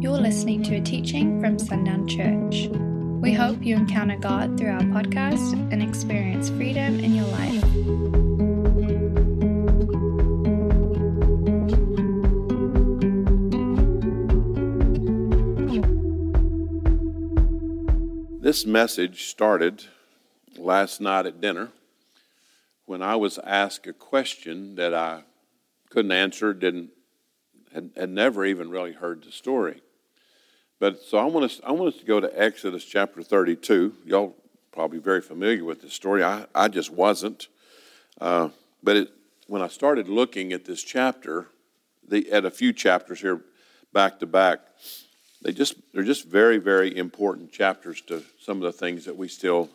You're listening to a teaching from Sundown Church. We hope you encounter God through our podcast and experience freedom in your life. This message started last night at dinner when I was asked a question that I couldn't answer, didn't had, had never even really heard the story. But so I want us I want us to go to Exodus chapter 32. Y'all probably very familiar with this story. I, I just wasn't. Uh, but it, when I started looking at this chapter, the, at a few chapters here back to back, they just they're just very very important chapters to some of the things that we still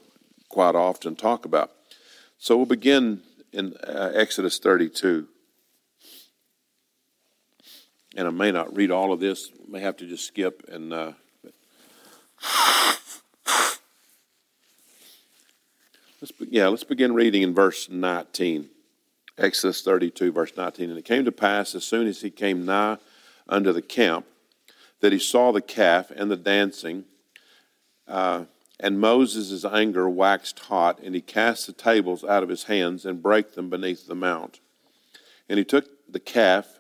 quite often talk about. So we'll begin in uh, Exodus 32. And I may not read all of this, may have to just skip and. Uh, let's be, yeah, let's begin reading in verse 19. Exodus 32, verse 19. And it came to pass as soon as he came nigh unto the camp that he saw the calf and the dancing. Uh, and Moses' anger waxed hot, and he cast the tables out of his hands and brake them beneath the mount. And he took the calf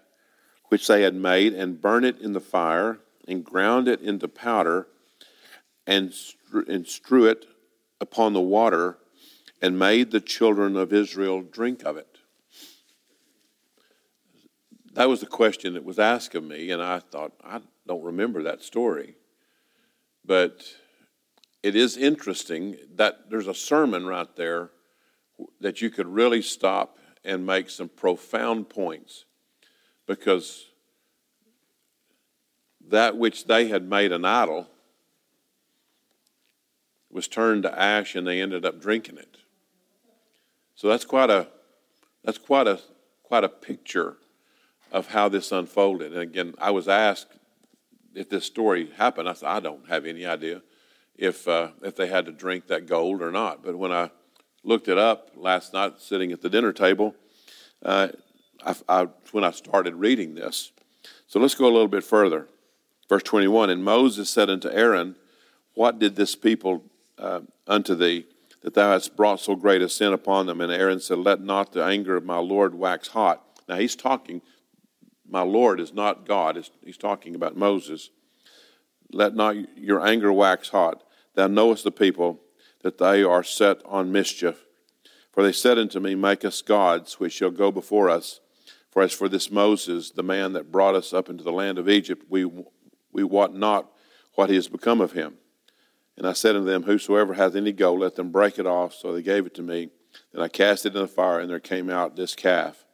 which they had made and burn it in the fire and ground it into powder and, and strew it upon the water and made the children of Israel drink of it. That was the question that was asked of me, and I thought, I don't remember that story. But it is interesting that there's a sermon right there that you could really stop and make some profound points because that which they had made an idol was turned to ash and they ended up drinking it. So that's quite a that's quite a quite a picture of how this unfolded. And again, I was asked if this story happened. I said I don't have any idea if uh, if they had to drink that gold or not. But when I looked it up last night, sitting at the dinner table, uh, I, I, when I started reading this. So let's go a little bit further. Verse 21 And Moses said unto Aaron, What did this people uh, unto thee, that thou hast brought so great a sin upon them? And Aaron said, Let not the anger of my Lord wax hot. Now he's talking, my Lord is not God, he's talking about Moses. Let not your anger wax hot. Thou knowest the people that they are set on mischief. For they said unto me, Make us gods which shall go before us. For as for this Moses, the man that brought us up into the land of Egypt, we, we wot not what he has become of him. And I said unto them, Whosoever hath any gold, let them break it off. So they gave it to me. And I cast it in the fire, and there came out this calf.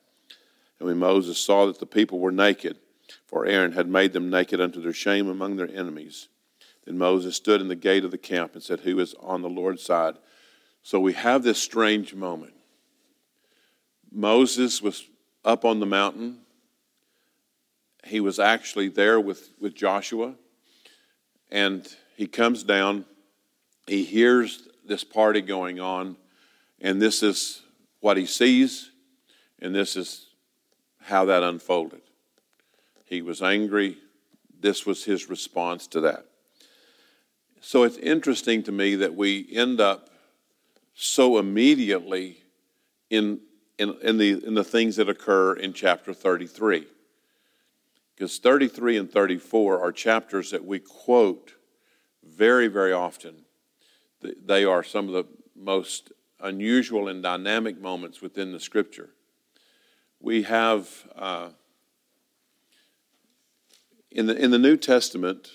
And when Moses saw that the people were naked, for Aaron had made them naked unto their shame among their enemies, then Moses stood in the gate of the camp and said, Who is on the Lord's side? So we have this strange moment. Moses was up on the mountain. He was actually there with, with Joshua. And he comes down. He hears this party going on. And this is what he sees. And this is how that unfolded. He was angry. This was his response to that. So it's interesting to me that we end up so immediately in, in, in, the, in the things that occur in chapter 33. Because 33 and 34 are chapters that we quote very, very often. They are some of the most unusual and dynamic moments within the scripture. We have, uh, in, the, in the New Testament,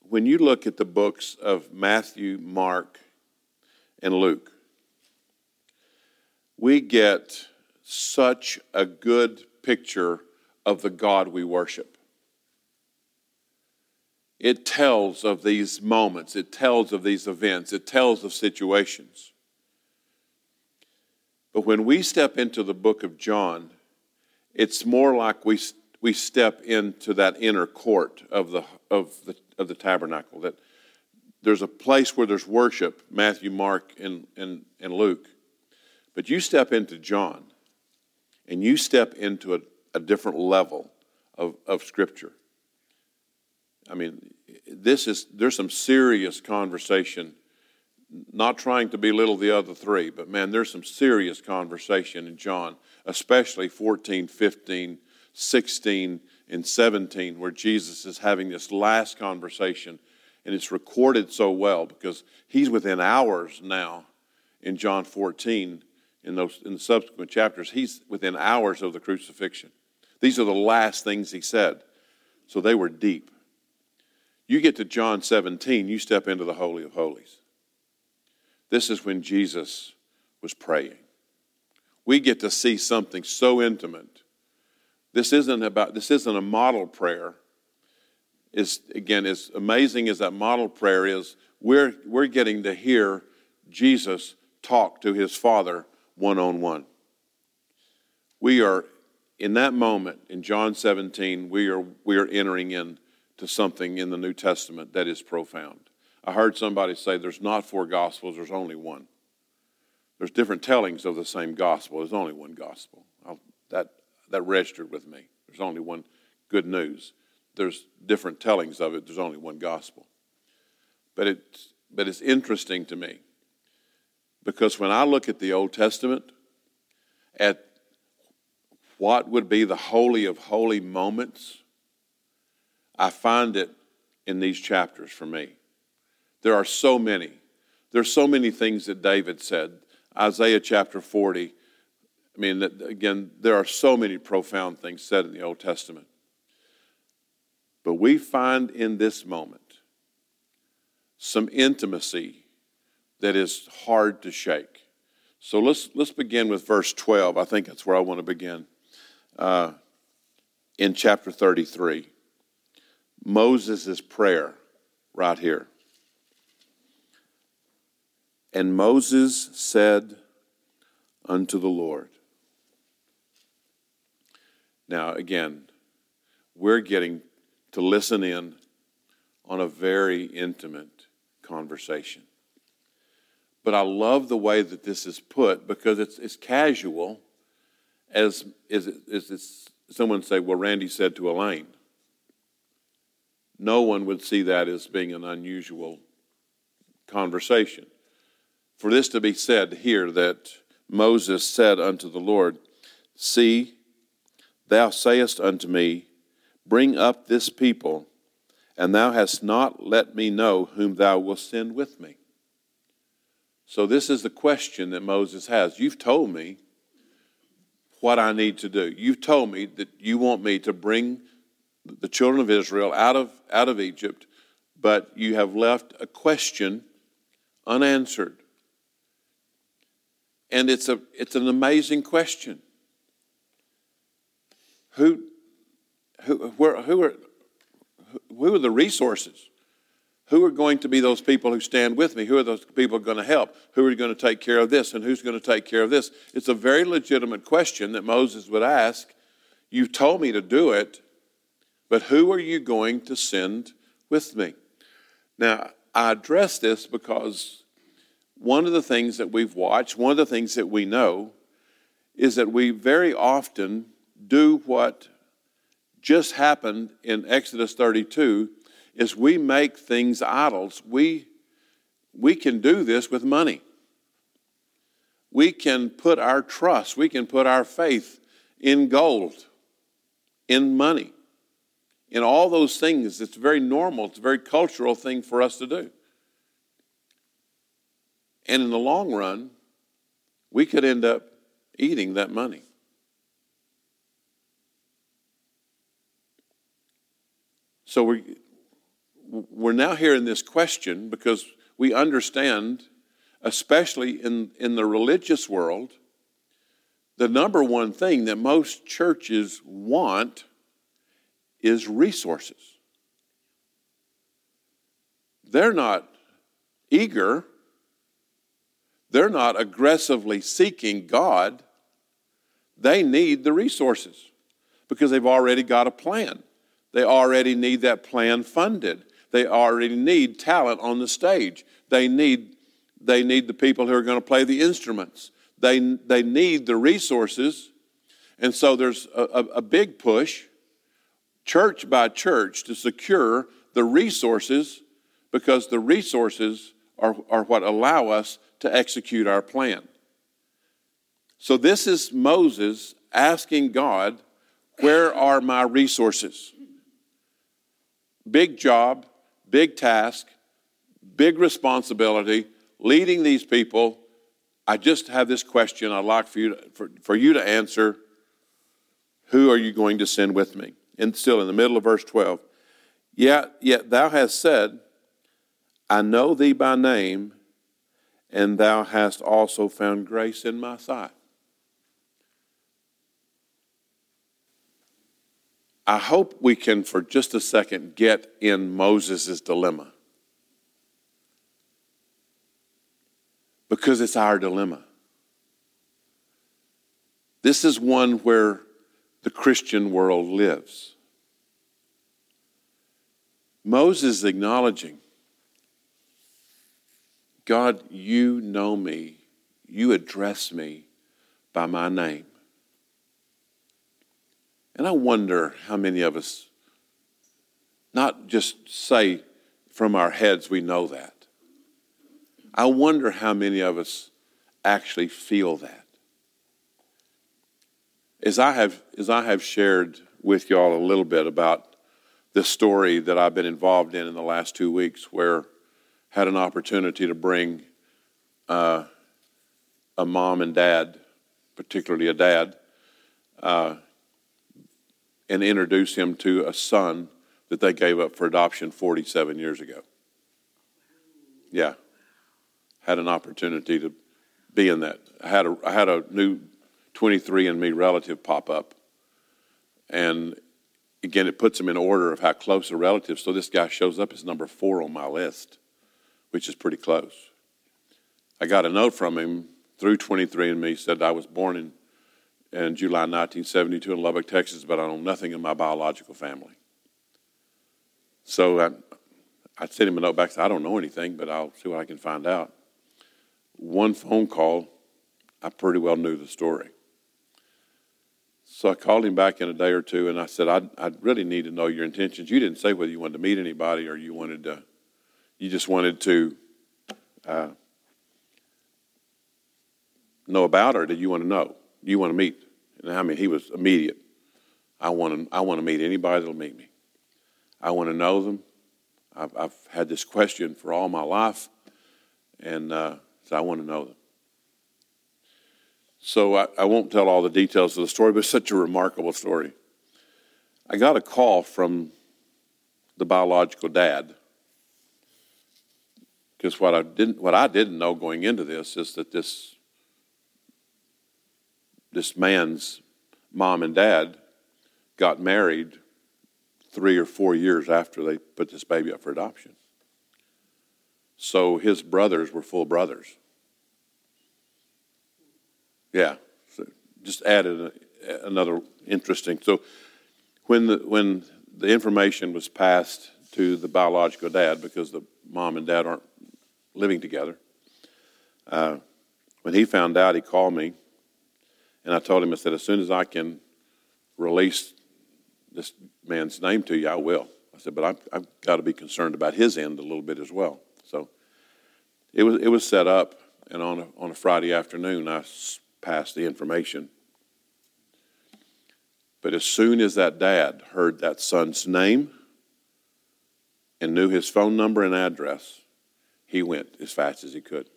when you look at the books of Matthew, Mark, and Luke, we get such a good picture of the God we worship. It tells of these moments, it tells of these events, it tells of situations. But when we step into the book of John, it's more like we, we step into that inner court of the, of, the, of the tabernacle. That there's a place where there's worship, Matthew, Mark, and, and, and Luke. But you step into John, and you step into a, a different level of, of Scripture. I mean, this is there's some serious conversation. Not trying to belittle the other three, but man, there's some serious conversation in John, especially 14, 15, 16, and 17, where Jesus is having this last conversation, and it's recorded so well because he's within hours now in John 14, in those in the subsequent chapters, he's within hours of the crucifixion. These are the last things he said. So they were deep. You get to John 17, you step into the Holy of Holies. This is when Jesus was praying. We get to see something so intimate. This isn't about this isn't a model prayer. Is again, as amazing as that model prayer is, we're we're getting to hear Jesus talk to his father one on one. We are in that moment in John 17, we are we are entering into something in the New Testament that is profound. I heard somebody say there's not four gospels, there's only one. There's different tellings of the same gospel, there's only one gospel. That, that registered with me. There's only one good news. There's different tellings of it, there's only one gospel. But it's, but it's interesting to me because when I look at the Old Testament, at what would be the holy of holy moments I find it in these chapters for me. There are so many. There are so many things that David said. Isaiah chapter 40. I mean, again, there are so many profound things said in the Old Testament. But we find in this moment some intimacy that is hard to shake. So let's, let's begin with verse 12. I think that's where I want to begin. Uh, in chapter 33. Moses' prayer right here. And Moses said unto the Lord. Now, again, we're getting to listen in on a very intimate conversation. But I love the way that this is put because it's, it's casual, as, as, as someone say, well, Randy said to Elaine no one would see that as being an unusual conversation. For this to be said here that Moses said unto the Lord, See, thou sayest unto me, Bring up this people, and thou hast not let me know whom thou wilt send with me. So, this is the question that Moses has. You've told me what I need to do. You've told me that you want me to bring the children of Israel out of, out of Egypt, but you have left a question unanswered. And it's, a, it's an amazing question. Who, who, where, who, are, who are the resources? Who are going to be those people who stand with me? Who are those people going to help? Who are going to take care of this? And who's going to take care of this? It's a very legitimate question that Moses would ask. You've told me to do it. But who are you going to send with me? Now, I address this because one of the things that we've watched, one of the things that we know, is that we very often do what just happened in Exodus 32 is we make things idols. We, we can do this with money. We can put our trust, we can put our faith in gold, in money in all those things, it's very normal, it's a very cultural thing for us to do. And in the long run, we could end up eating that money. So we're, we're now hearing this question because we understand, especially in, in the religious world, the number one thing that most churches want is resources. They're not eager, they're not aggressively seeking God. They need the resources because they've already got a plan. They already need that plan funded. They already need talent on the stage. They need, they need the people who are going to play the instruments. They, they need the resources. And so there's a, a, a big push church by church to secure the resources because the resources are, are what allow us to execute our plan. So this is Moses asking God, Where are my resources? Big job, big task, big responsibility, leading these people. I just have this question I'd like for you to, for, for you to answer. Who are you going to send with me? And still in the middle of verse 12. Yet, yet thou hast said, I know thee by name, and thou hast also found grace in my sight. I hope we can, for just a second, get in Moses' dilemma. Because it's our dilemma. This is one where the Christian world lives. Moses is acknowledging God, you know me, you address me by my name. And I wonder how many of us not just say from our heads we know that. I wonder how many of us actually feel that. As I have, as I have shared with y'all a little bit about this story that I've been involved in in the last two weeks, where I had an opportunity to bring uh, a mom and dad, particularly a dad, uh, and introduce him to a son that they gave up for adoption 47 years ago. Yeah. Had an opportunity to be in that. I had a, I had a new 23andMe relative pop up. And again, it puts them in order of how close a relative. So this guy shows up as number four on my list, which is pretty close. I got a note from him through 23andMe, said I was born in in July 1972 in Lubbock, Texas, but I know nothing in my biological family. So I, I sent him a note back, said, I don't know anything, but I'll see what I can find out. One phone call, I pretty well knew the story. So I called him back in a day or two, and I said, I I really need to know your intentions. You didn't say whether you wanted to meet anybody or you wanted to, you just wanted to uh, know about her. Did you want to know? You want to meet? And I mean, he was immediate. I want to, I want to meet anybody that'll meet me. I want to know them. I've, I've had this question for all my life, and uh, so I want to know them. So I, I won't tell all the details of the story, but it's such a remarkable story. I got a call from the biological dad because what I didn't what I didn't know going into this is that this this man's mom and dad got married three or four years after they put this baby up for adoption. So his brothers were full brothers. Yeah, so just added a, another interesting. So when the when the information was passed to the biological dad because the mom and dad aren't living together, uh, when he found out, he called me and I told him, I said, as soon as I can release this man's name to you, I will. I said, but I've, I've got to be concerned about his end a little bit as well. So it was, it was set up, and on a, on a Friday afternoon, I passed the information. But as soon as that dad heard that son's name and knew his phone number and address, he went as fast as he could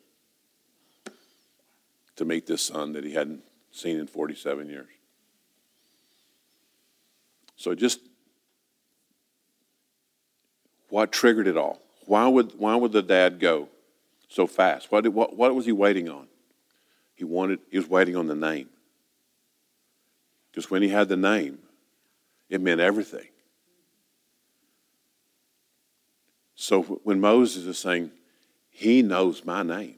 to meet this son that he hadn't seen in 47 years. So just what triggered it all? Why would, why would the dad go so fast? What, did, what, what was he waiting on? He wanted, he was waiting on the name. Because when he had the name, it meant everything. So when Moses is saying, He knows my name,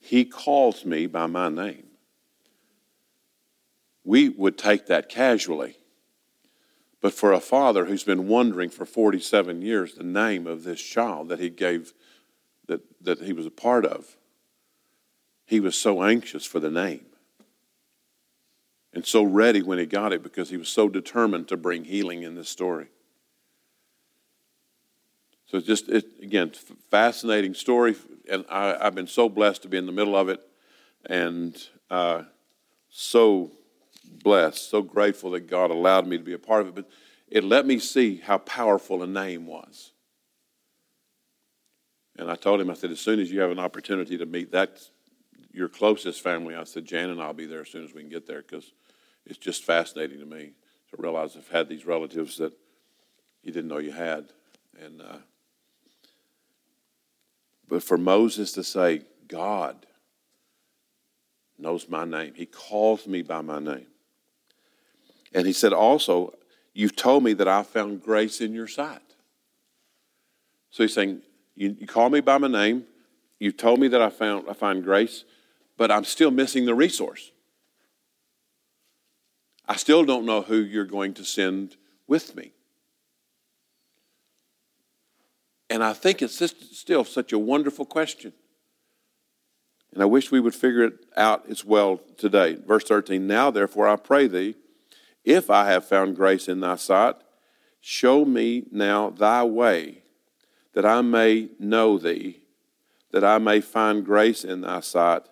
He calls me by my name we would take that casually. But for a father who's been wondering for 47 years the name of this child that he gave, that, that he was a part of, he was so anxious for the name. And so ready when he got it because he was so determined to bring healing in this story. So just, it, again, fascinating story, and I, have been so blessed to be in the middle of it, and uh, so blessed, so grateful that God allowed me to be a part of it. But it let me see how powerful a name was. And I told him, I said, as soon as you have an opportunity to meet that, your closest family, I said, Jan and I'll be there as soon as we can get there because it's just fascinating to me to realize I've had these relatives that you didn't know you had. And, uh, but for Moses to say, God knows my name, he calls me by my name. And he said, also, you've told me that I found grace in your sight. So he's saying, you, you call me by my name, you told me that I found I find grace, but I'm still missing the resource. I still don't know who you're going to send with me. And I think it's still such a wonderful question. And I wish we would figure it out as well today. Verse 13 Now, therefore, I pray thee, if I have found grace in thy sight, show me now thy way, that I may know thee, that I may find grace in thy sight,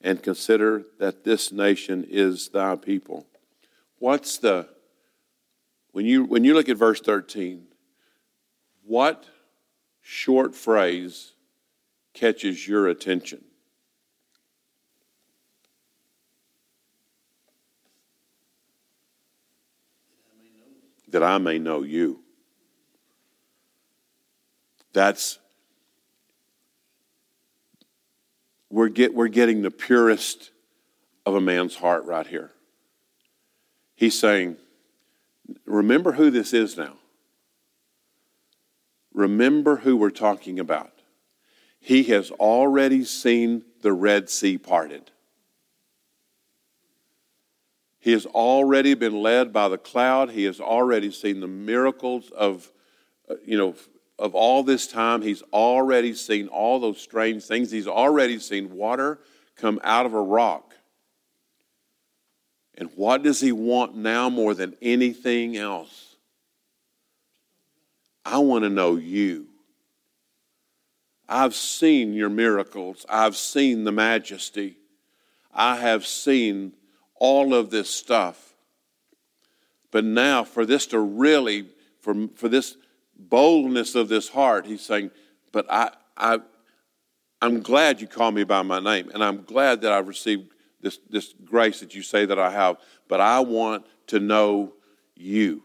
and consider that this nation is thy people. What's the, when you, when you look at verse 13, what short phrase catches your attention? That I may know you. That's we're, get, we're getting the purest of a man's heart right here. He's saying, Remember who this is now. Remember who we're talking about. He has already seen the Red Sea parted. He has already been led by the cloud. He has already seen the miracles of, uh, you know, of all this time. He's already seen all those strange things. He's already seen water come out of a rock. And what does he want now more than anything else? I want to know you. I've seen your miracles. I've seen the majesty. I have seen all of this stuff. But now, for this to really, for, for this boldness of this heart, he's saying, But I, I, I'm glad you call me by my name, and I'm glad that I've received this, this grace that you say that I have, but I want to know you.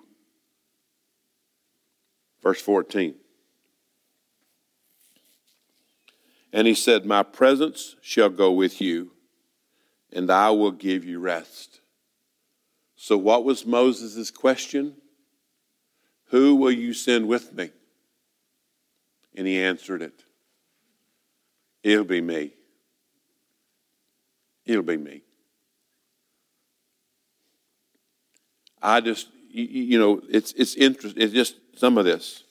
Verse 14. And he said, My presence shall go with you, and I will give you rest. So, what was Moses' question? Who will you send with me? And he answered it It'll be me. It'll be me. I just, you know, it's, it's interesting. It's just some of this.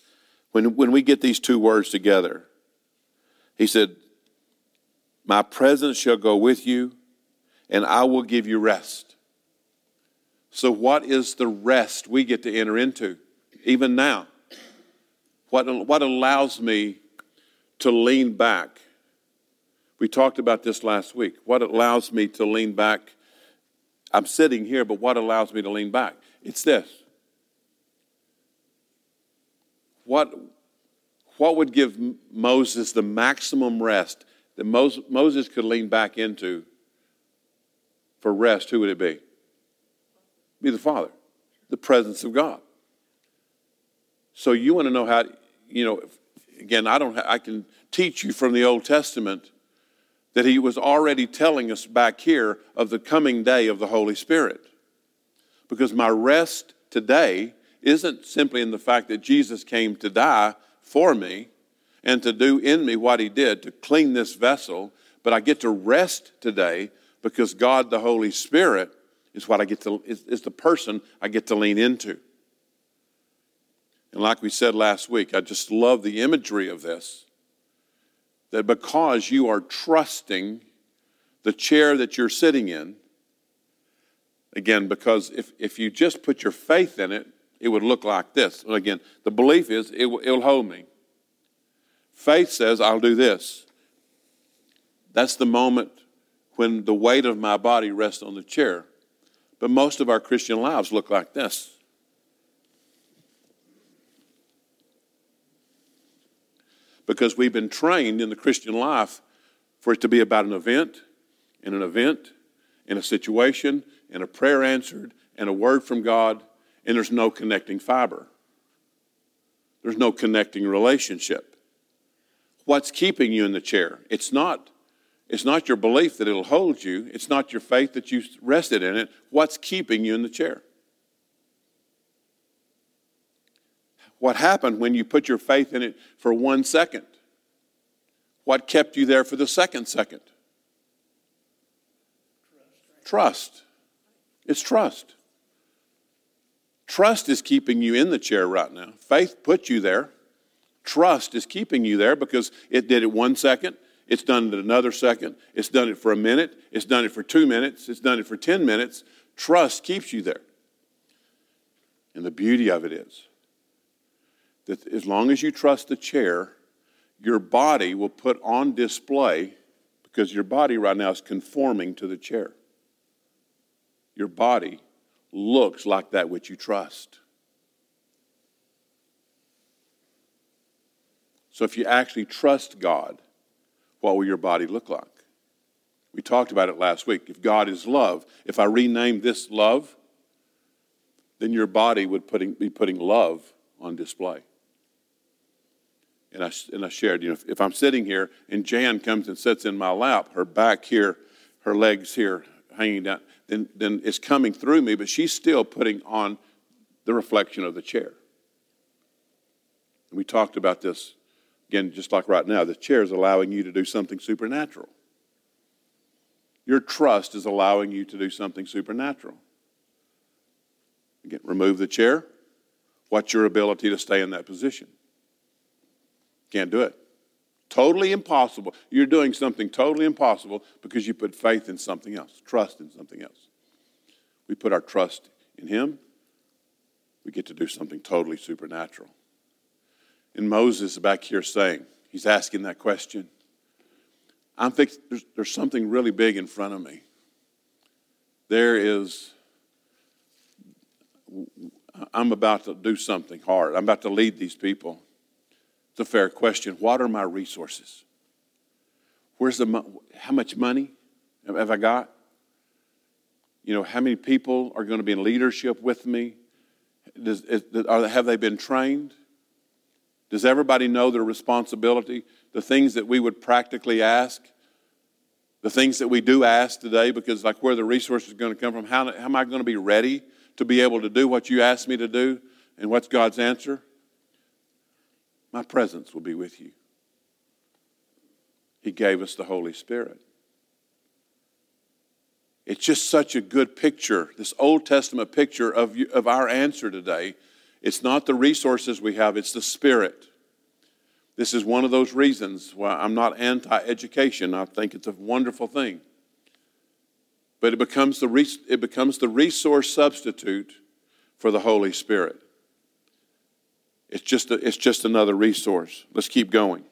When, when we get these two words together, he said, My presence shall go with you, and I will give you rest. So, what is the rest we get to enter into, even now? What, what allows me to lean back we talked about this last week. What allows me to lean back? I'm sitting here, but what allows me to lean back? It's this. What, what would give Moses the maximum rest that Moses could lean back into for rest? Who would it be? Be the Father, the presence of God. So you want to know how, you know, again, I don't, I can teach you from the Old Testament that he was already telling us back here of the coming day of the Holy Spirit. Because my rest today isn't simply in the fact that Jesus came to die for me and to do in me what he did to clean this vessel, but I get to rest today because God the Holy Spirit is what I get to is, is the person I get to lean into. And like we said last week, I just love the imagery of this that because you are trusting the chair that you're sitting in, again, because if, if you just put your faith in it, it would look like this. And again, the belief is it will, it'll hold me. Faith says, I'll do this. That's the moment when the weight of my body rests on the chair. But most of our Christian lives look like this. Because we've been trained in the Christian life for it to be about an event, and an event, and a situation, and a prayer answered, and a word from God, and there's no connecting fiber. There's no connecting relationship. What's keeping you in the chair? It's not it's not your belief that it'll hold you. It's not your faith that you rested in it. What's keeping you in the chair? What happened when you put your faith in it for one second? What kept you there for the second second? Trust. It's trust. Trust is keeping you in the chair right now. Faith put you there. Trust is keeping you there because it did it one second, it's done it another second. It's done it for a minute. It's done it for two minutes. It's done it for 10 minutes. Trust keeps you there. And the beauty of it is that as long as you trust the chair, your body will put on display because your body right now is conforming to the chair. Your body looks like that which you trust. So if you actually trust God, what will your body look like? We talked about it last week. If God is love, if I rename this love, then your body would putting, be putting love on display. And I, and I shared, you know, if, if I'm sitting here and Jan comes and sits in my lap, her back here, her legs here hanging down, then, then it's coming through me, but she's still putting on the reflection of the chair. And we talked about this Again, just like right now, the chair is allowing you to do something supernatural. Your trust is allowing you to do something supernatural. Again, remove the chair. What's your ability to stay in that position? Can't do it. Totally impossible. You're doing something totally impossible because you put faith in something else, trust in something else. We put our trust in Him, we get to do something totally supernatural. And Moses back here saying, he's asking that question. I'm thinking there's, there's something really big in front of me. There is, I'm about to do something hard. I'm about to lead these people. It's a fair question. What are my resources? Where's the how much money have I got? You know, how many people are going to be in leadership with me? Does, is, are, have they been trained? Does everybody know their responsibility? The things that we would practically ask, the things that we do ask today, because like where the resources are going to come from, how, how am I going to be ready to be able to do what you asked me to do? And what's God's answer? My presence will be with you. He gave us the Holy Spirit. It's just such a good picture, this Old Testament picture of, of our answer today it's not the resources we have, it's the Spirit. This is one of those reasons why I'm not anti education. I think it's a wonderful thing. But it becomes, the res- it becomes the resource substitute for the Holy Spirit. It's just, a, it's just another resource. Let's keep going.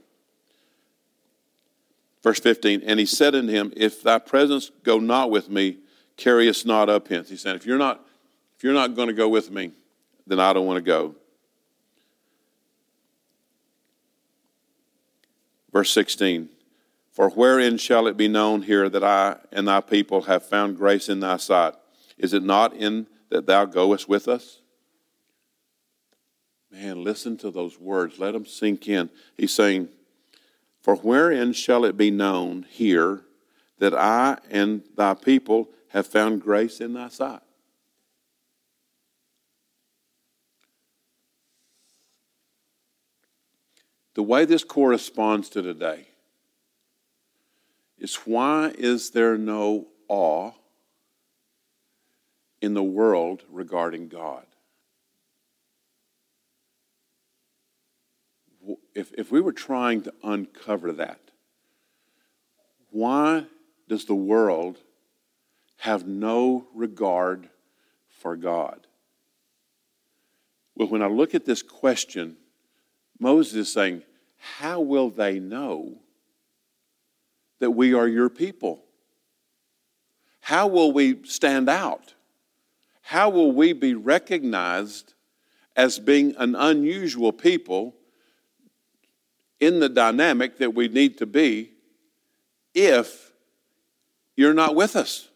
Verse 15, and he said unto him, If thy presence go not with me, carry us not up hence. He said, If you're not, if you're not going to go with me, then I don't want to go. Verse 16 For wherein shall it be known here that I and thy people have found grace in thy sight? Is it not in that thou goest with us? Man, listen to those words. Let them sink in. He's saying, For wherein shall it be known here that I and thy people have found grace in thy sight? The way this corresponds to today is why is there no awe in the world regarding God? If, if we were trying to uncover that, why does the world have no regard for God? Well, when I look at this question, Moses is saying, how will they know that we are your people? How will we stand out? How will we be recognized as being an unusual people in the dynamic that we need to be if you're not with us?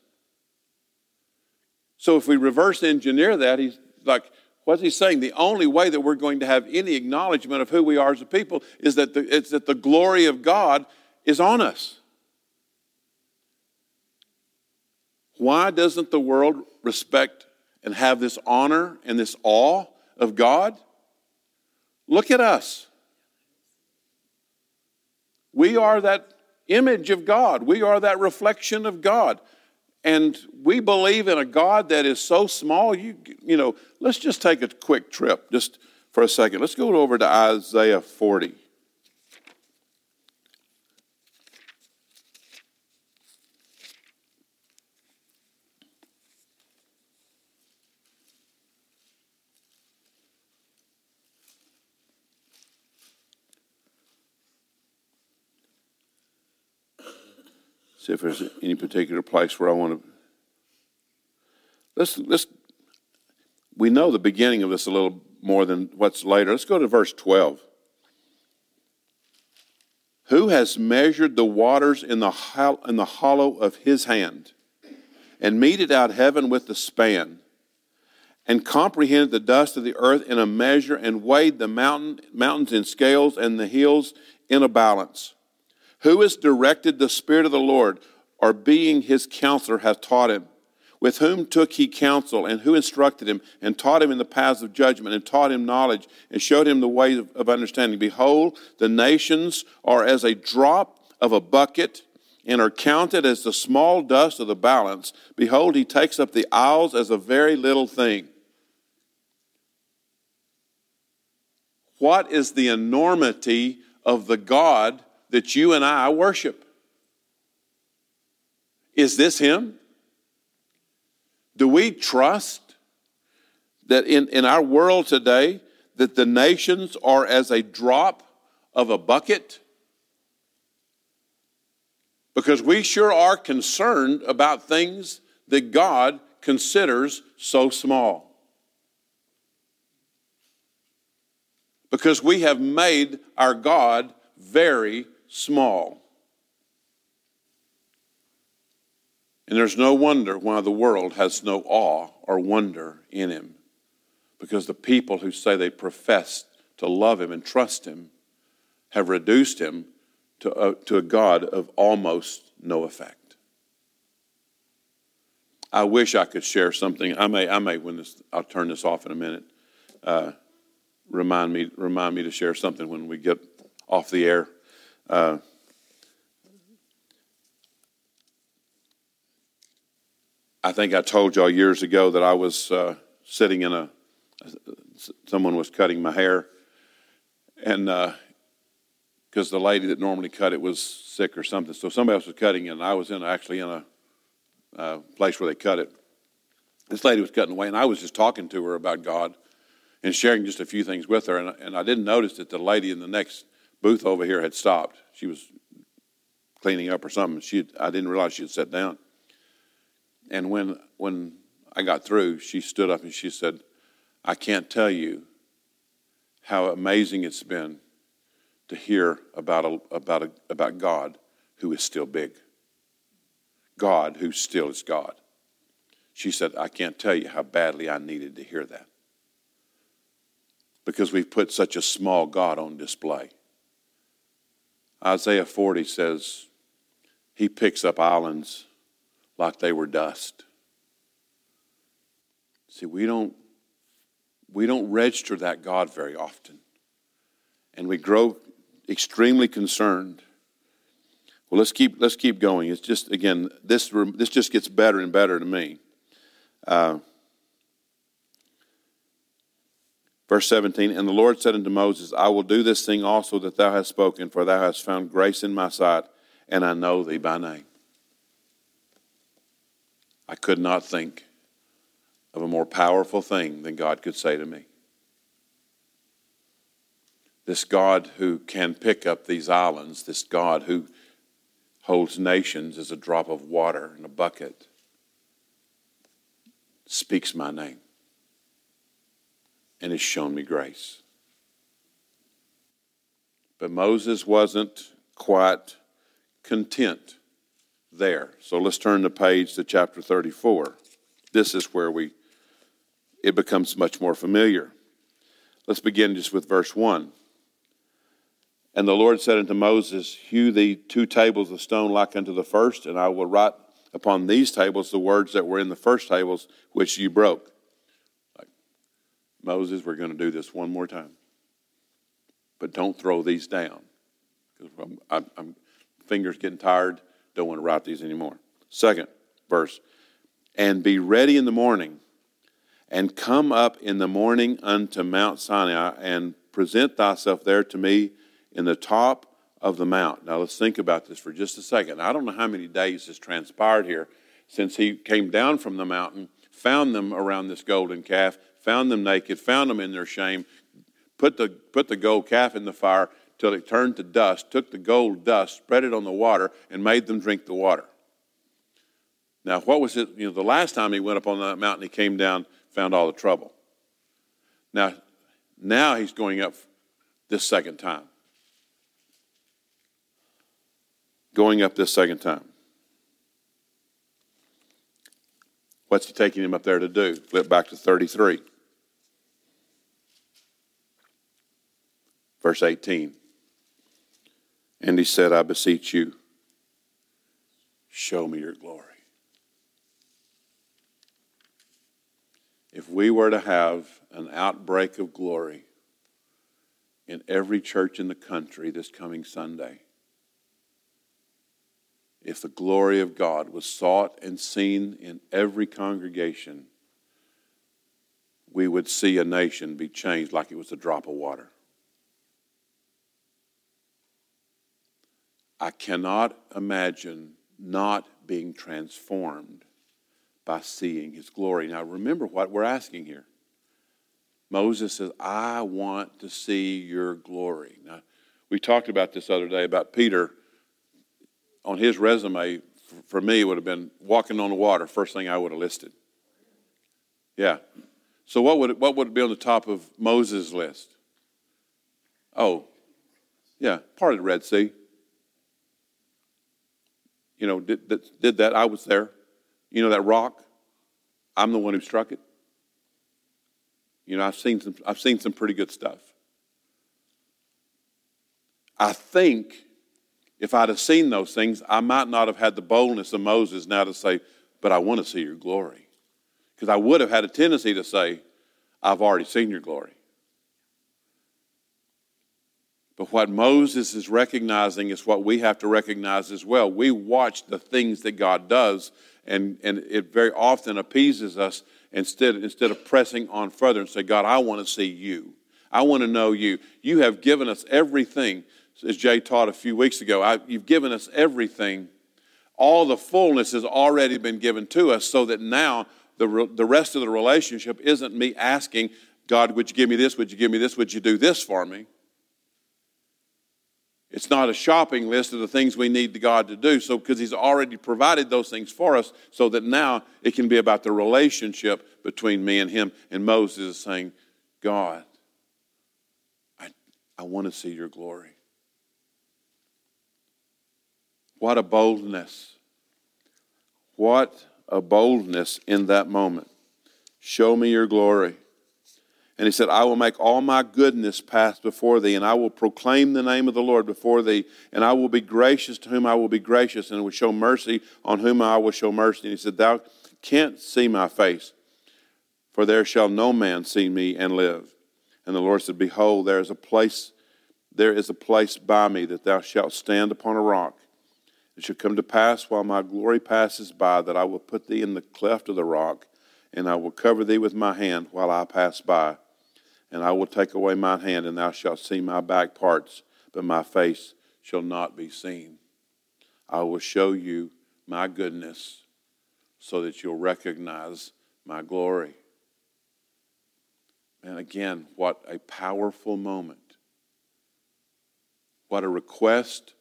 So if we reverse engineer that, he's like, what's he saying? The only way that we're going to have any acknowledgement of who we are as a people is that the, it's that the glory of God is on us. Why doesn't the world respect and have this honor and this awe of God? Look at us. We are that image of God, we are that reflection of God. And we believe in a God that is so small. You, you know, let's just take a quick trip just for a second. Let's go over to Isaiah 40. See if there's any particular place where I want to. Let's let's. We know the beginning of this a little more than what's later. Let's go to verse twelve. Who has measured the waters in the, in the hollow of his hand, and meted out heaven with the span, and comprehended the dust of the earth in a measure, and weighed the mountain, mountains in scales, and the hills in a balance? Who has directed the Spirit of the Lord, or being his counselor hath taught him? With whom took he counsel, and who instructed him, and taught him in the paths of judgment, and taught him knowledge, and showed him the way of, of understanding? Behold, the nations are as a drop of a bucket, and are counted as the small dust of the balance. Behold, he takes up the isles as a very little thing. What is the enormity of the God that you and I worship. Is this Him? Do we trust that in, in our world today that the nations are as a drop of a bucket? Because we sure are concerned about things that God considers so small. Because we have made our God very small. And there's no wonder why the world has no awe or wonder in him. Because the people who say they profess to love him and trust him have reduced him to a, to a God of almost no effect. I wish I could share something. I may, I may when this, I'll turn this off in a minute. Uh, remind me, remind me to share something when we get off the air. Uh, I think I told y'all years ago that I was uh, sitting in a, someone was cutting my hair, and because uh, the lady that normally cut it was sick or something, so somebody else was cutting it, and I was in actually in a uh, place where they cut it. This lady was cutting away, and I was just talking to her about God and sharing just a few things with her, and, and I didn't notice that the lady in the next booth over here had stopped. She was cleaning up or something. She had, I didn't realize she had sat down. And when when I got through, she stood up and she said, "I can't tell you how amazing it's been to hear about a, about a, about God who is still big. God who still is God." She said, "I can't tell you how badly I needed to hear that." Because we've put such a small God on display. Isaiah 40 says, He picks up islands like they were dust. See, we don't, we don't register that God very often. And we grow extremely concerned. Well, let's keep, let's keep going. It's just, again, this, this just gets better and better to me. Uh, Verse 17, and the Lord said unto Moses, I will do this thing also that thou hast spoken, for thou hast found grace in my sight, and I know thee by name. I could not think of a more powerful thing than God could say to me. this God who can pick up these islands, this God who holds nations as a drop of water in a bucket, speaks my name and has shown me grace. But Moses wasn't quite content there. So let's turn the page to chapter 34. This is where we it becomes much more familiar. Let's begin just with verse 1. And the Lord said unto Moses, Hew thee two tables of stone like unto the first, and I will write upon these tables the words that were in the first tables which you broke. Moses, we're going to do this one more time. But don't throw these down. Because I'm, I'm, I'm, fingers getting tired. Don't want to write these anymore. Second verse. And be ready in the morning and come up in the morning unto Mount Sinai and present thyself there to me in the top of the mount. Now let's think about this for just a second. I don't know how many days has transpired here since he came down from the mountain, found them around this golden calf, found them naked, found them in their shame, put the, put the gold calf in the fire till it turned to dust, took the gold dust, spread it on the water, and made them drink the water. Now, what was it? You know, the last time he went up on that mountain, he came down found all the trouble. Now, now he's going up this second time. Going up this second time. What's he taking him up there to do? Flip back to 33. Verse 18. And he said, I beseech you, show me your glory. if we were to have an outbreak of glory in every church in the country this coming Sunday, if the glory of God was sought and seen in every congregation, we would see a nation be changed like it was a drop of water. I cannot imagine not being transformed by seeing his glory. Now, remember what we're asking here. Moses says, I want to see your glory. Now, we talked about this other day about Peter. On his resume, for me, would have been walking on the water, first thing I would have listed. Yeah. So, what would, what would be on the top of Moses' list? Oh, yeah, part of the Red Sea. You know, did, did, did that. I was there. You know that rock? I'm the one who struck it. You know, I've seen some, I've seen some pretty good stuff. I think if I'd have seen those things, I might not have had the boldness of Moses now to say, but I want to see your glory. Because I would have had a tendency to say, I've already seen your glory. But what Moses is recognizing is what we have to recognize as well. We watch the things that God does, and, and it very often appeases us instead, instead of pressing on further and say, God, I want to see you. I want to know you. You have given us everything, as Jay taught a few weeks ago. I, you've given us everything. All the fullness has already been given to us, so that now the, the rest of the relationship isn't me asking, God, would you give me this? Would you give me this? Would you do this for me? It's not a shopping list of the things we need God to do. So, because He's already provided those things for us, so that now it can be about the relationship between me and Him. And Moses is saying, God, I, I want to see your glory. What a boldness. What a boldness in that moment. Show me your glory. And he said, I will make all my goodness pass before thee, and I will proclaim the name of the Lord before thee, and I will be gracious to whom I will be gracious, and will show mercy on whom I will show mercy. And he said, Thou canst see my face, for there shall no man see me and live. And the Lord said, Behold, there is a place, there is a place by me that thou shalt stand upon a rock. It shall come to pass while my glory passes by that I will put thee in the cleft of the rock, and I will cover thee with my hand while I pass by and I will take away mine hand, and thou shalt see my back parts, but my face shall not be seen. I will show you my goodness so that you'll recognize my glory. And again, what a powerful moment What a request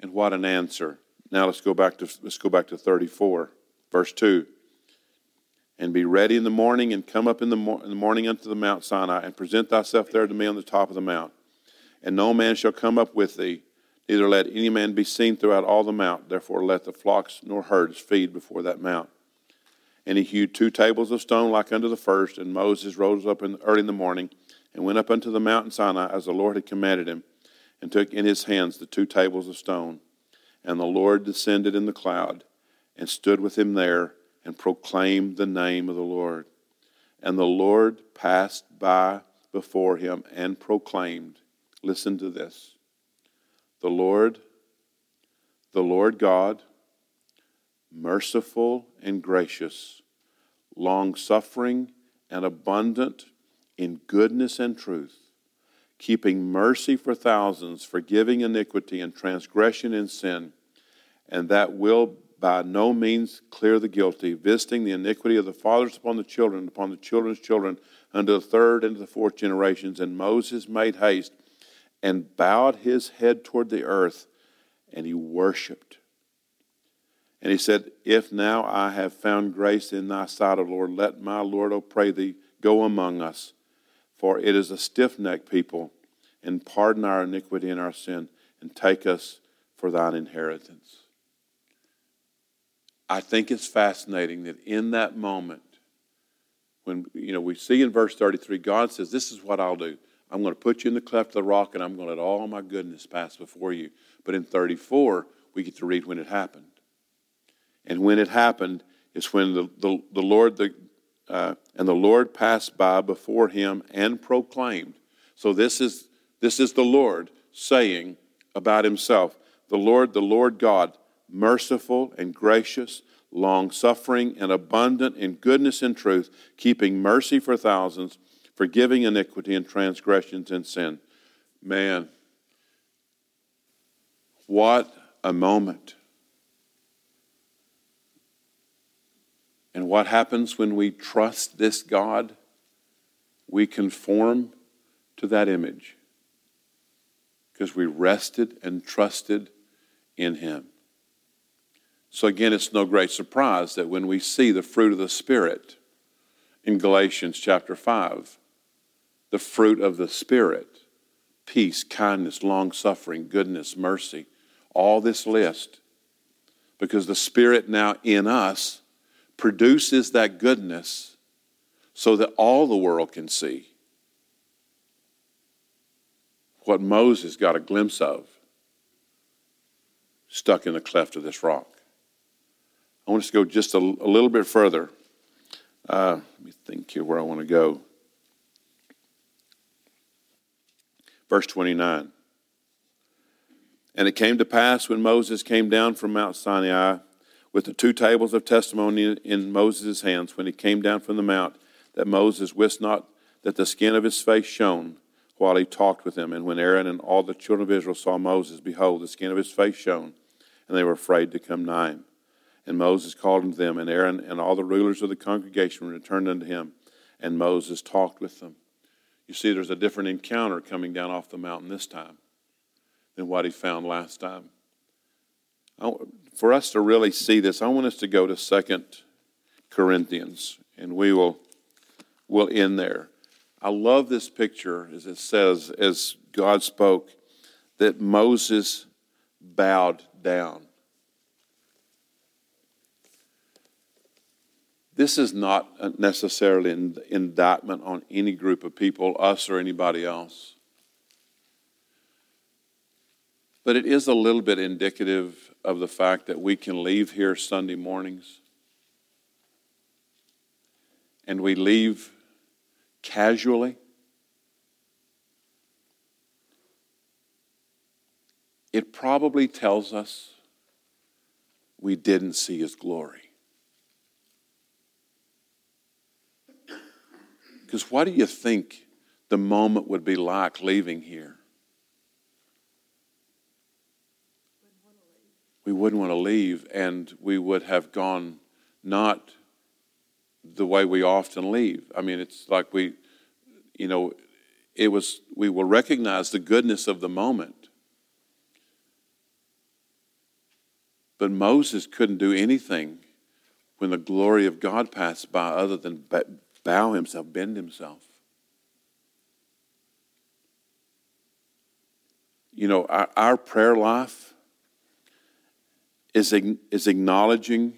and what an answer. Now let's go back to let's go back to 34, verse 2. And be ready in the morning and come up in the, in the morning unto the Mount Sinai and present thyself there to me on the top of the mount. And no man shall come up with thee, neither let any man be seen throughout all the mount. Therefore let the flocks nor herds feed before that mount. And he hewed two tables of stone like unto the first, and Moses rose up in, early in the morning and went up unto the mountain Sinai as the Lord had commanded him, and took in his hands the two tables of stone. And the Lord descended in the cloud and stood with him there and proclaimed the name of the Lord. And the Lord passed by before him and proclaimed, Listen to this. The Lord, the Lord God, merciful and gracious, long suffering and abundant in goodness and truth, keeping mercy for thousands, forgiving iniquity and transgression and sin, and that will by no means clear the guilty, visiting the iniquity of the fathers upon the children, upon the children's children, unto the third and the fourth generations. And Moses made haste and bowed his head toward the earth, and he worshiped. And he said, If now I have found grace in thy sight, O Lord, let my Lord, O pray thee, go among us. For it is a stiff necked people, and pardon our iniquity and our sin, and take us for thine inheritance. I think it's fascinating that in that moment, when you know we see in verse 33, God says, This is what I'll do. I'm going to put you in the cleft of the rock and I'm going to let all my goodness pass before you. But in 34, we get to read when it happened. And when it happened is when the, the, the Lord, the, uh, and the Lord passed by before him and proclaimed. So this is, this is the Lord saying about himself, the Lord, the Lord God, merciful and gracious, long suffering and abundant in goodness and truth, keeping mercy for thousands, forgiving iniquity and transgressions and sin. Man, what a moment. And what happens when we trust this God? We conform to that image because we rested and trusted in Him. So, again, it's no great surprise that when we see the fruit of the Spirit in Galatians chapter 5, the fruit of the Spirit, peace, kindness, long suffering, goodness, mercy, all this list, because the Spirit now in us produces that goodness so that all the world can see what Moses got a glimpse of stuck in the cleft of this rock. I want us to go just a, a little bit further. Uh, let me think here where I want to go. Verse 29. And it came to pass when Moses came down from Mount Sinai with the two tables of testimony in Moses' hands, when he came down from the mount, that Moses wist not that the skin of his face shone while he talked with him. And when Aaron and all the children of Israel saw Moses, behold, the skin of his face shone, and they were afraid to come nigh him. And Moses called unto them, and Aaron and all the rulers of the congregation returned unto him, and Moses talked with them. You see, there's a different encounter coming down off the mountain this time than what he found last time. For us to really see this, I want us to go to Second Corinthians, and we will will end there. I love this picture, as it says, as God spoke, that Moses bowed down. This is not necessarily an indictment on any group of people, us or anybody else. But it is a little bit indicative of the fact that we can leave here Sunday mornings and we leave casually. It probably tells us we didn't see his glory. Because what do you think the moment would be like leaving here? We wouldn't want to leave, and we would have gone not the way we often leave. I mean, it's like we, you know, it was, we will recognize the goodness of the moment, But Moses couldn't do anything when the glory of God passed by other than bow himself, bend himself. You know, our, our prayer life is, is acknowledging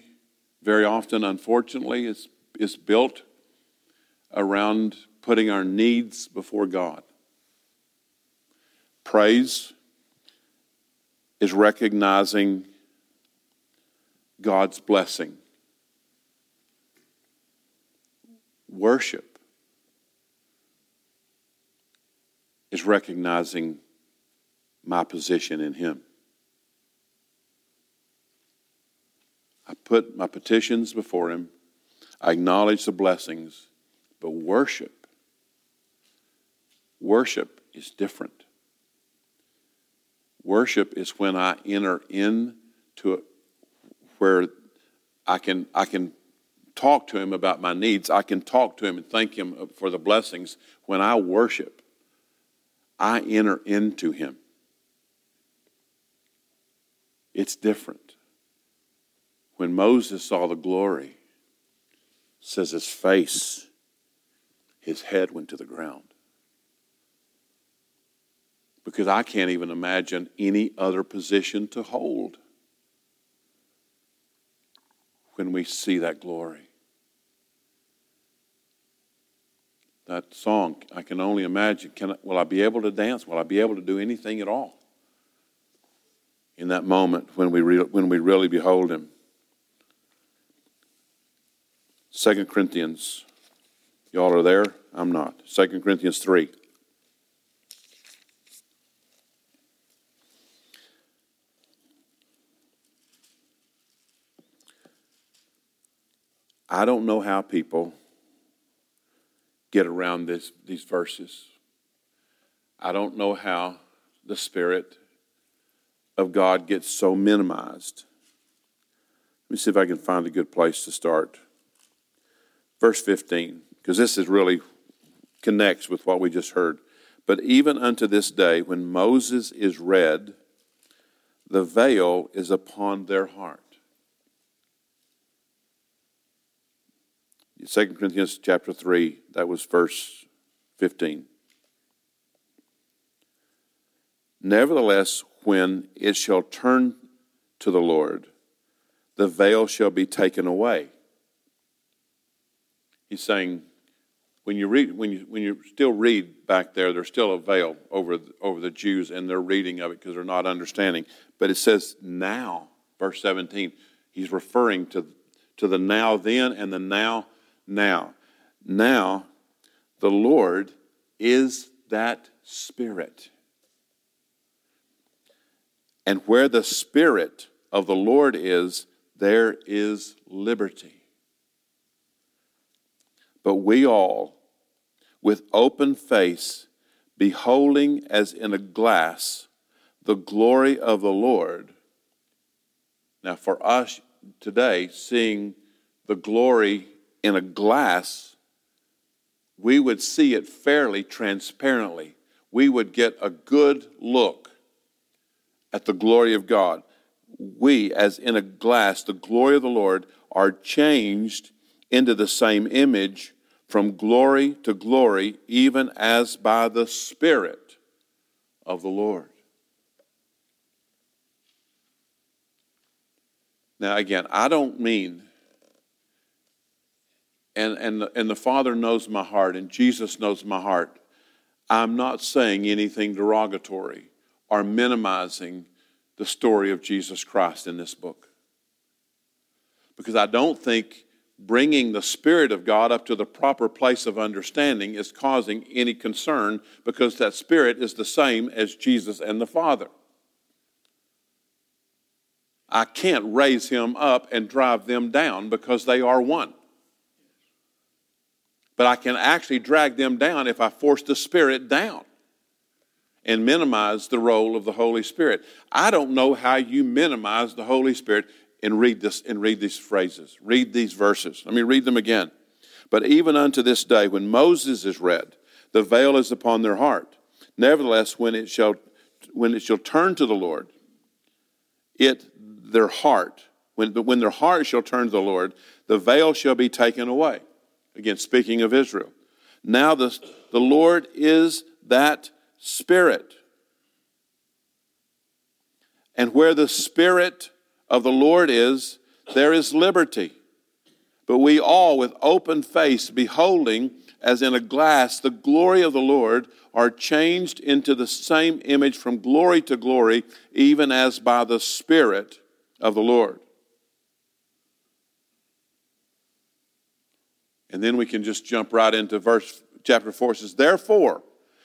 very often, unfortunately, is, is built around putting our needs before God. Praise is recognizing God's blessing. Worship is recognizing my position in Him. I put my petitions before Him. I acknowledge the blessings, but worship, worship is different. Worship is when I enter into it where I can, I can talk to Him about my needs. I can talk to Him and thank Him for the blessings. When I worship, I enter into Him. It's different. When Moses saw the glory, says his face, his head went to the ground. Because I can't even imagine any other position to hold when we see that glory. That song, I can only imagine. Can I, will I be able to dance? Will I be able to do anything at all? in that moment when we, re- when we really behold Him. 2 Corinthians, y'all are there? I'm not. 2 Corinthians 3. I don't know how people get around this, these verses. I don't know how the Spirit of God gets so minimized. Let me see if I can find a good place to start. Verse 15, because this is really connects with what we just heard. But even unto this day, when Moses is read, the veil is upon their heart. 2 Corinthians chapter 3, that was verse 15. Nevertheless, when it shall turn to the Lord, the veil shall be taken away. He's saying, when you read, when you when you still read back there, there's still a veil over over the Jews and their reading of it because they're not understanding. But it says now, verse 17. He's referring to to the now then and the now now. Now, the Lord is that Spirit. And where the Spirit of the Lord is, there is liberty. But we all, with open face, beholding as in a glass the glory of the Lord. Now, for us today, seeing the glory in a glass, we would see it fairly transparently. We would get a good look at the glory of God. We, as in a glass, the glory of the Lord, are changed into the same image from glory to glory, even as by the Spirit of the Lord. Now, again, I don't mean, and, and, and the Father knows my heart, and Jesus knows my heart. I'm not saying anything derogatory or minimizing the story of Jesus Christ in this book. Because I don't think bringing the Spirit of God up to the proper place of understanding is causing any concern because that Spirit is the same as Jesus and the Father. I can't raise him up and drive them down because they are one. But I can actually drag them down if I force the Spirit down and minimize the role of the Holy Spirit. I don't know how you minimize the Holy Spirit and read this and read these phrases. Read these verses. Let me read them again. But even unto this day, when Moses is read, the veil is upon their heart. Nevertheless, when it shall when it shall turn to the Lord, it their heart, when, when their heart shall turn to the Lord, the veil shall be taken away. Again, speaking of Israel. Now the, the Lord is that Spirit. And where the Spirit of the Lord is, there is liberty. But we all, with open face, beholding as in a glass the glory of the Lord, are changed into the same image from glory to glory, even as by the Spirit of the Lord. And then we can just jump right into verse chapter 4 it says, Therefore,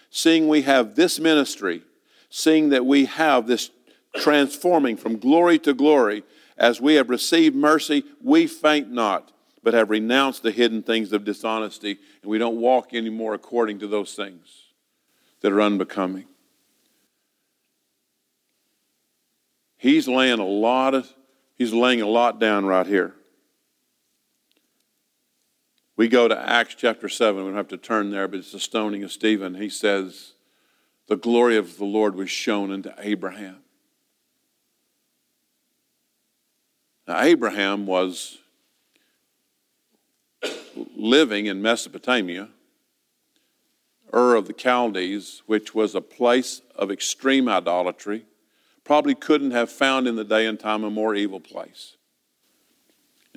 seeing we have this ministry, seeing that we have this transforming from glory to glory, as we have received mercy, we faint not, but have renounced the hidden things of dishonesty, and we don't walk anymore according to those things that are unbecoming. He's laying a lot of he's laying a lot down right here. We go to Acts chapter 7. We don't have to turn there, but it's the stoning of Stephen. He says, The glory of the Lord was shown unto Abraham. Now, Abraham was living in Mesopotamia, Ur of the Chaldees, which was a place of extreme idolatry. Probably couldn't have found in the day and time a more evil place.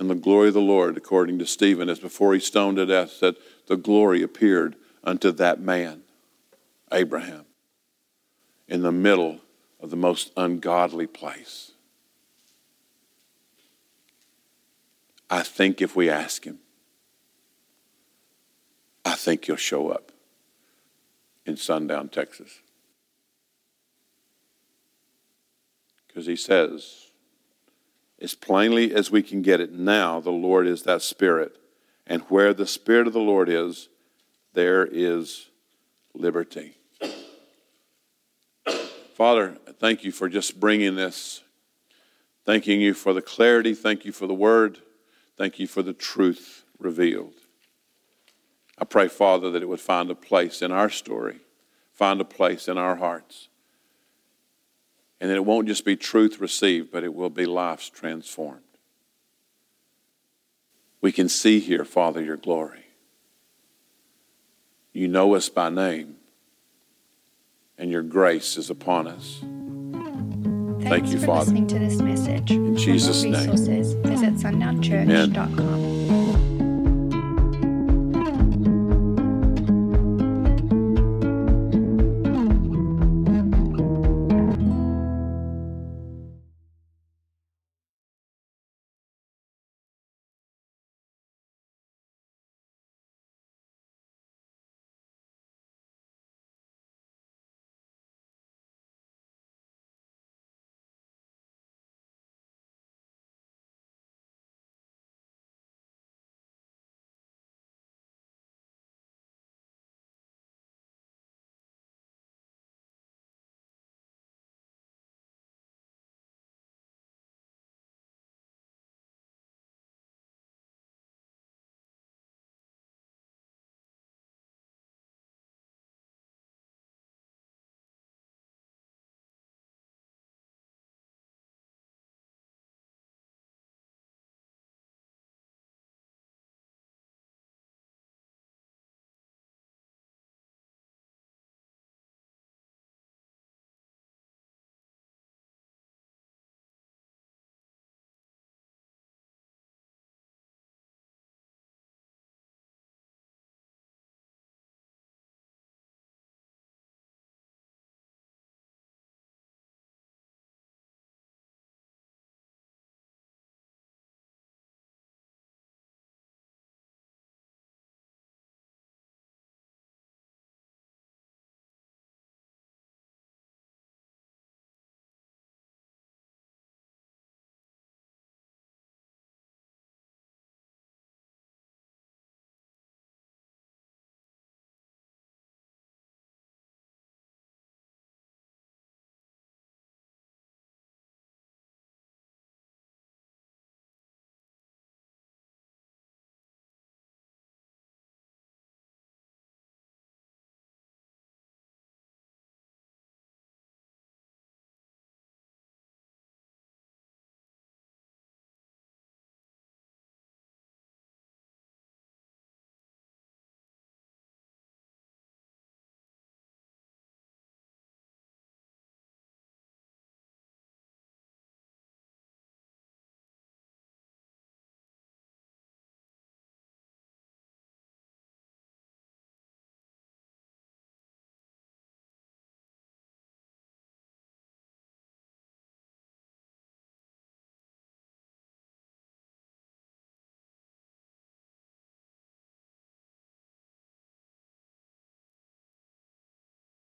And the glory of the Lord, according to Stephen, as before he stoned to death, said, The glory appeared unto that man, Abraham, in the middle of the most ungodly place. I think if we ask him, I think he'll show up in Sundown, Texas. Because he says, as plainly as we can get it now, the Lord is that Spirit. And where the Spirit of the Lord is, there is liberty. Father, thank you for just bringing this. Thanking you for the clarity. Thank you for the word. Thank you for the truth revealed. I pray, Father, that it would find a place in our story, find a place in our hearts. And that it won't just be truth received, but it will be lives transformed. We can see here, Father, your glory. You know us by name, and your grace is upon us. Thank you, for Father. listening to this message. In Jesus' name. resources, visit sundownchurch.com.